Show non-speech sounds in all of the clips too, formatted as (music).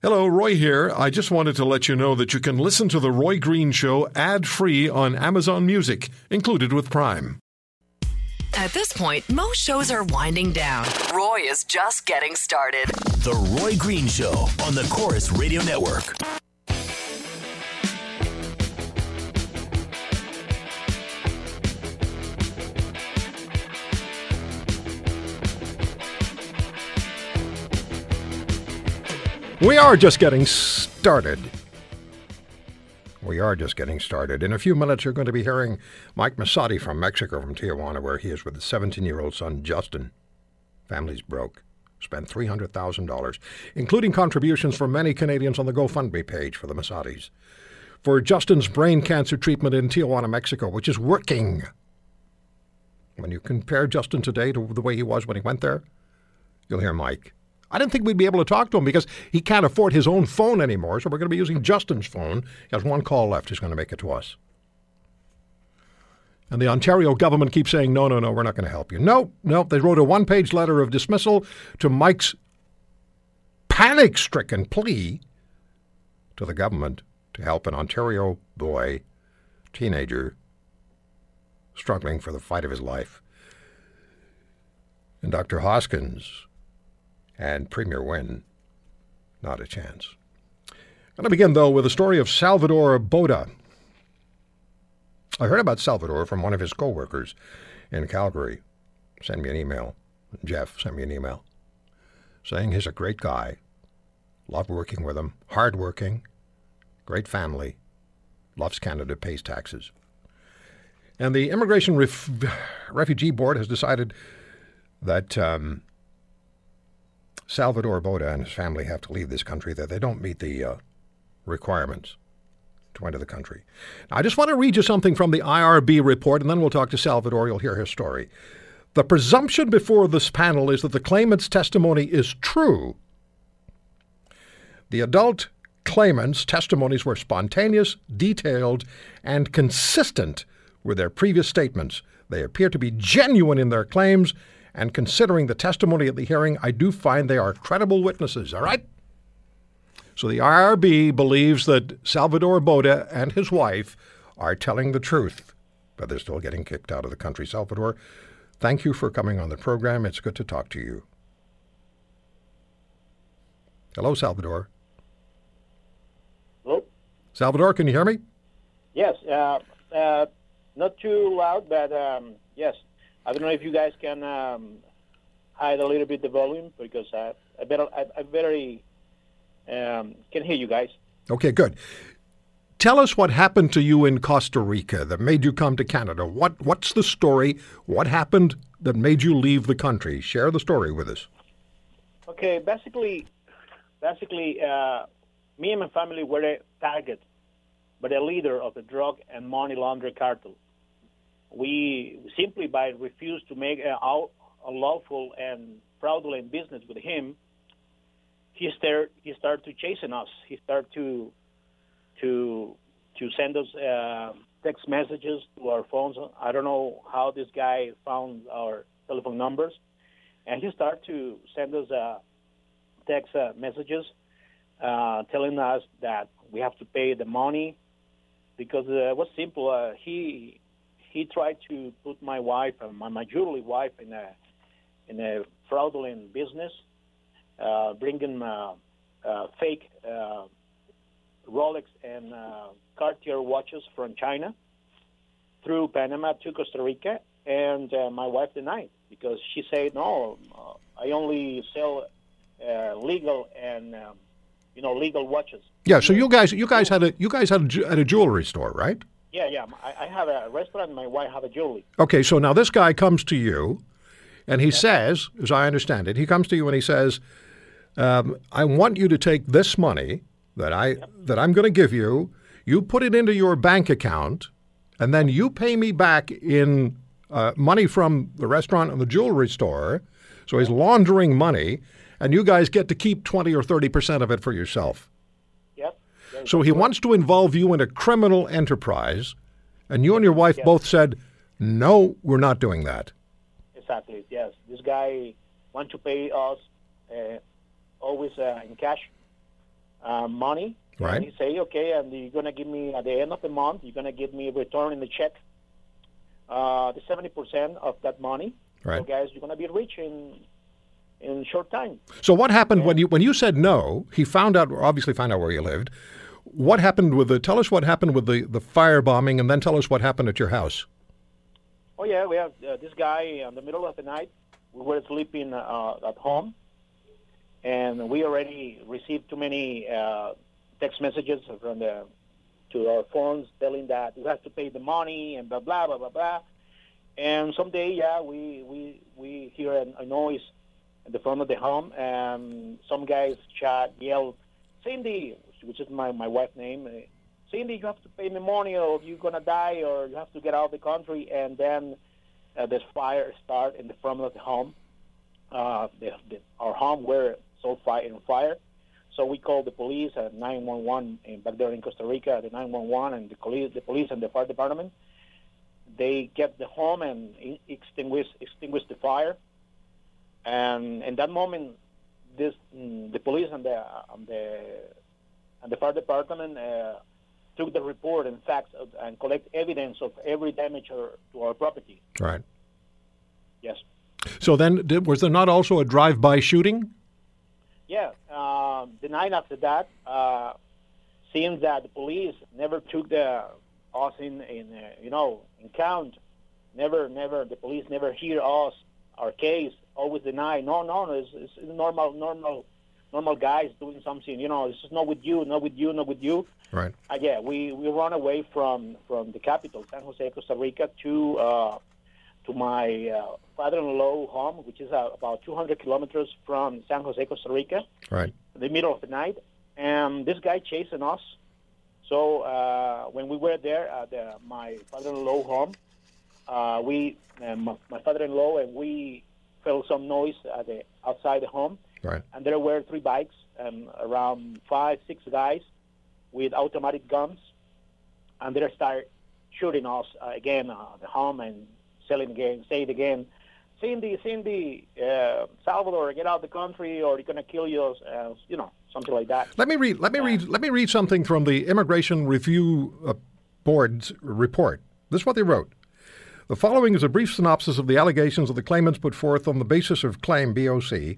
Hello, Roy here. I just wanted to let you know that you can listen to The Roy Green Show ad free on Amazon Music, included with Prime. At this point, most shows are winding down. Roy is just getting started. The Roy Green Show on the Corus Radio Network. We are just getting started. We are just getting started. In a few minutes, you're going to be hearing Mike Masotti from Mexico, from Tijuana, where he is with his 17 year old son, Justin. Family's broke. Spent $300,000, including contributions from many Canadians on the GoFundMe page for the Masottis. For Justin's brain cancer treatment in Tijuana, Mexico, which is working. When you compare Justin today to the way he was when he went there, you'll hear Mike. I didn't think we'd be able to talk to him because he can't afford his own phone anymore, so we're going to be using Justin's phone. He has one call left. He's going to make it to us. And the Ontario government keeps saying, no, no, no, we're not going to help you. No, no, they wrote a one page letter of dismissal to Mike's panic stricken plea to the government to help an Ontario boy, teenager, struggling for the fight of his life. And Dr. Hoskins and Premier Wynne, not a chance. I'm going to begin, though, with a story of Salvador Boda. I heard about Salvador from one of his coworkers in Calgary. Sent me an email. Jeff sent me an email saying he's a great guy. Love working with him. Hardworking. Great family. Loves Canada. Pays taxes. And the Immigration Ref- Refugee Board has decided that um, Salvador Boda and his family have to leave this country, that they don't meet the uh, requirements to enter the country. Now, I just want to read you something from the IRB report, and then we'll talk to Salvador. You'll hear his story. The presumption before this panel is that the claimant's testimony is true. The adult claimants' testimonies were spontaneous, detailed, and consistent with their previous statements. They appear to be genuine in their claims and considering the testimony at the hearing, I do find they are credible witnesses, all right? So the IRB believes that Salvador Boda and his wife are telling the truth, but they're still getting kicked out of the country. Salvador, thank you for coming on the program. It's good to talk to you. Hello, Salvador. Hello? Salvador, can you hear me? Yes. Uh, uh, not too loud, but um, yes. I don't know if you guys can um, hide a little bit the volume because I, I better I, I very um, can hear you guys. Okay, good. Tell us what happened to you in Costa Rica that made you come to Canada. What what's the story? What happened that made you leave the country? Share the story with us. Okay, basically, basically, uh, me and my family were a target by the leader of the drug and money laundering cartel we simply by refuse to make a, a lawful and fraudulent business with him, he started he started to chasing us. He started to to to send us uh, text messages to our phones. I don't know how this guy found our telephone numbers, and he started to send us uh, text uh, messages uh, telling us that we have to pay the money because uh, it was simple. Uh, he he tried to put my wife, my, my jewelry wife, in a in a fraudulent business, uh, bringing uh, uh, fake uh, Rolex and uh, Cartier watches from China through Panama to Costa Rica, and uh, my wife denied because she said, "No, I only sell legal and um, you know legal watches." Yeah. So you guys, you guys had a you guys had a, had a jewelry store, right? Yeah, yeah. I, I have a restaurant. My wife have a jewelry. Okay, so now this guy comes to you, and he says, as I understand it, he comes to you and he says, um, "I want you to take this money that I that I'm going to give you. You put it into your bank account, and then you pay me back in uh, money from the restaurant and the jewelry store. So he's laundering money, and you guys get to keep twenty or thirty percent of it for yourself." So he wants to involve you in a criminal enterprise, and you and your wife Yes. both said, "No, we're not doing that." Exactly. Yes. This guy wants to pay us uh, always uh, in cash, uh, money. Right. And he say, okay, and you're gonna give me at the end of the month, you're gonna give me a return in the check, uh, the seventy percent of that money. Right. So guys, you're gonna be rich in in short time. So what happened when you when you said no? He found out, obviously found out where you lived. What happened with the? Tell us what happened with the the firebombing, and then tell us what happened at your house. Oh yeah, we have uh, this guy in the middle of the night. We were sleeping uh, at home, and we already received too many uh, text messages from the to our phones telling that we have to pay the money and blah blah blah blah blah. And someday, yeah, we we we hear a, a noise at the front of the home, and some guys chat yell, Cindy, which is my my wife's name. Uh, Cindy, you have to pay me money, or you're gonna die, or you have to get out of the country. And then uh, this fire start in the front of the home. Uh, the, the, our home were so fire in fire, so we called the police at 911 in, back there in Costa Rica, the 911 and the police, the police and the fire department. They get the home and extinguish extinguish the fire. And in that moment, this mm, the police and the and the and the fire department uh, took the report and facts of, and collect evidence of every damage or, to our property. Right. Yes. So then, did, was there not also a drive-by shooting? Yeah. Um, the night after that, uh, seems that the police never took the us in, in uh, you know in count. Never, never. The police never hear us our case. Always deny. No, no, no. It's, it's normal, normal, normal guys doing something. You know, it's just not with you, not with you, not with you. Right. Uh, yeah, we, we run away from from the capital, San Jose, Costa Rica, to uh, to my uh, father-in-law home, which is uh, about 200 kilometers from San Jose, Costa Rica, Right. in the middle of the night. And this guy chasing us. So uh, when we were there at the, my father-in-law home, uh, we uh, my, my father-in-law and we felt some noise at the outside the home Right. and there were three bikes and around five, six guys with automatic guns, and they start shooting us uh, again, uh, the home and selling again, say it again, Cindy, Cindy, uh, Salvador, get out of the country, or you're gonna kill you, uh, you know, something like that. Let me read. Let me read. Let me read something from the Immigration Review uh, Board's report. This is what they wrote. The following is a brief synopsis of the allegations of the claimants put forth on the basis of claim BOC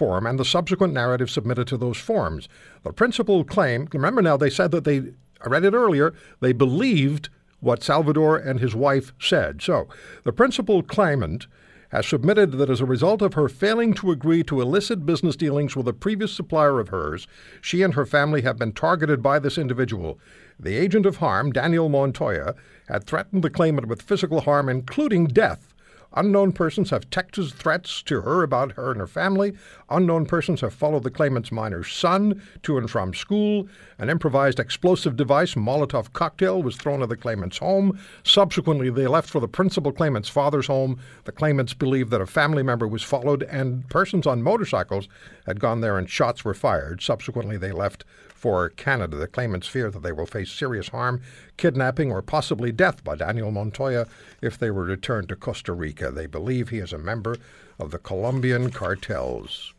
form and the subsequent narrative submitted to those forms. The principal claim. Remember now, they said that they. I read it earlier. They believed what Salvador and his wife said. So, the principal claimant has submitted that as a result of her failing to agree to illicit business dealings with a previous supplier of hers, she and her family have been targeted by this individual. The agent of harm, Daniel Montoya, had threatened the claimant with physical harm, including death. Unknown persons have texted threats to her about her and her family. Unknown persons have followed the claimant's minor son to and from school. An improvised explosive device, Molotov cocktail, was thrown at the claimant's home. Subsequently, they left for the principal claimant's father's home. The claimants believed that a family member was followed, and persons on motorcycles had gone there and shots were fired. Subsequently, they left for Canada. The claimants fear that they will face serious harm, kidnapping, or possibly death by Daniel Montoya if they were returned to Costa Rica. They believe he is a member of the Colombian cartels.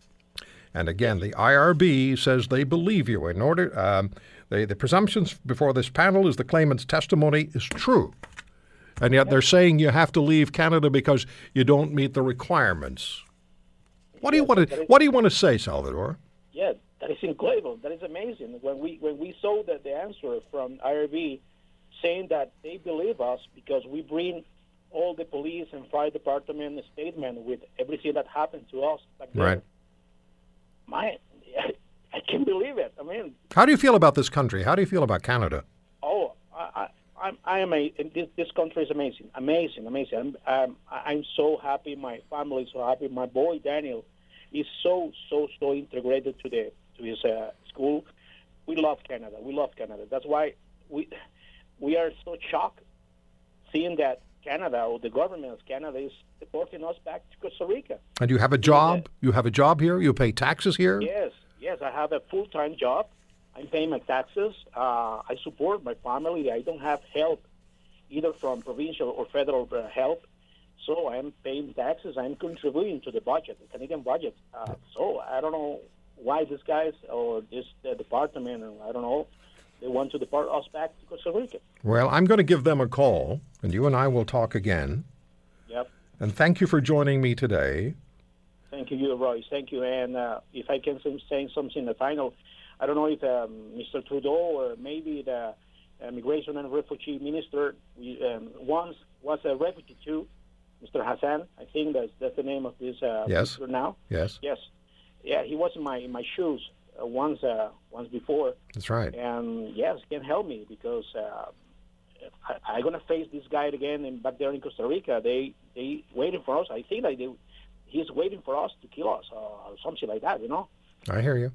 And again, the IRB says they believe you. In order, um, they, the presumptions before this panel is the claimant's testimony is true, and yet they're saying you have to leave Canada because you don't meet the requirements. What do you want to What do you want to say, Salvador? Is incredible. That is amazing. When we when we saw that the answer from IRB saying that they believe us because we bring all the police and fire department statement with everything that happened to us. Right. My, (laughs) I can't believe it. I mean, How do you feel about this country? How do you feel about Canada? oh, I, I, I a. This, this country is amazing, amazing, amazing. I'm, I'm, I'm so happy. My family is so happy. My boy Daniel is so, so, so integrated to the his uh, school. We love Canada. We love Canada. That's why we we are so shocked seeing that Canada or the government of Canada is deporting us back to Costa Rica. And you have a job? You have a job here? You pay taxes here? Yes, yes, I have a full-time job. I'm paying my taxes. Uh, I support my family. I don't have help either from provincial or federal uh, help. So I'm paying taxes. I'm contributing to the budget, the Canadian budget. Uh, so I don't know why these guys or this uh, department, I don't know, they want to deport us back to Costa Rica. Well, I'm going to give them a call, and you and I will talk again. Yep. And thank you for joining me today. Thank you, Royce. Thank you. And uh, if I can say something in the final, I don't know if um, Mr. Trudeau or maybe the Immigration and Refugee Minister um, once was a refugee too, Mr. Hassan. I think that's that's the name of this uh, yes. minister now. Yes. Yes. Yeah, he was in my in my shoes uh, once uh, once before. That's right. And yes, he can help me because uh, I, I'm gonna face this guy again in, back there in Costa Rica. They they waiting for us. I think that they, he's waiting for us to kill us or something like that. You know. I hear you.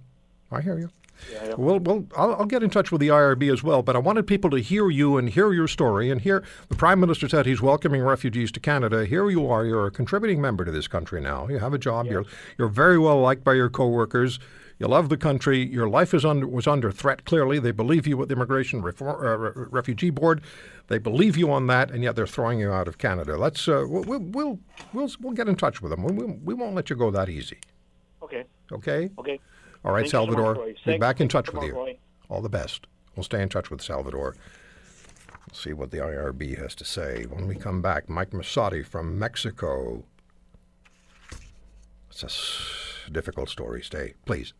I hear you. Yeah, yeah. Well, well, I'll, I'll, get in touch with the IRB as well, but I wanted people to hear you and hear your story. And here, the Prime Minister said he's welcoming refugees to Canada. Here you are. You're a contributing member to this country now. You have a job. You're you're very well liked by your coworkers. You love the country. Your life is under, was under threat. Clearly, they believe you with the Immigration Reform, uh, Refugee Board. They believe you on that, and yet they're throwing you out of Canada. Let's uh, we'll, we'll we'll we'll get in touch with them. We, we won't let you go that easy. Okay. Okay. Okay. All right, Thank you so Salvador. much, be back in touch with you. Roy. All the best. We'll stay in touch with Salvador. We'll see what the IRB has to say when we come back. Mike Masotti from Mexico. It's a difficult story. Stay, please.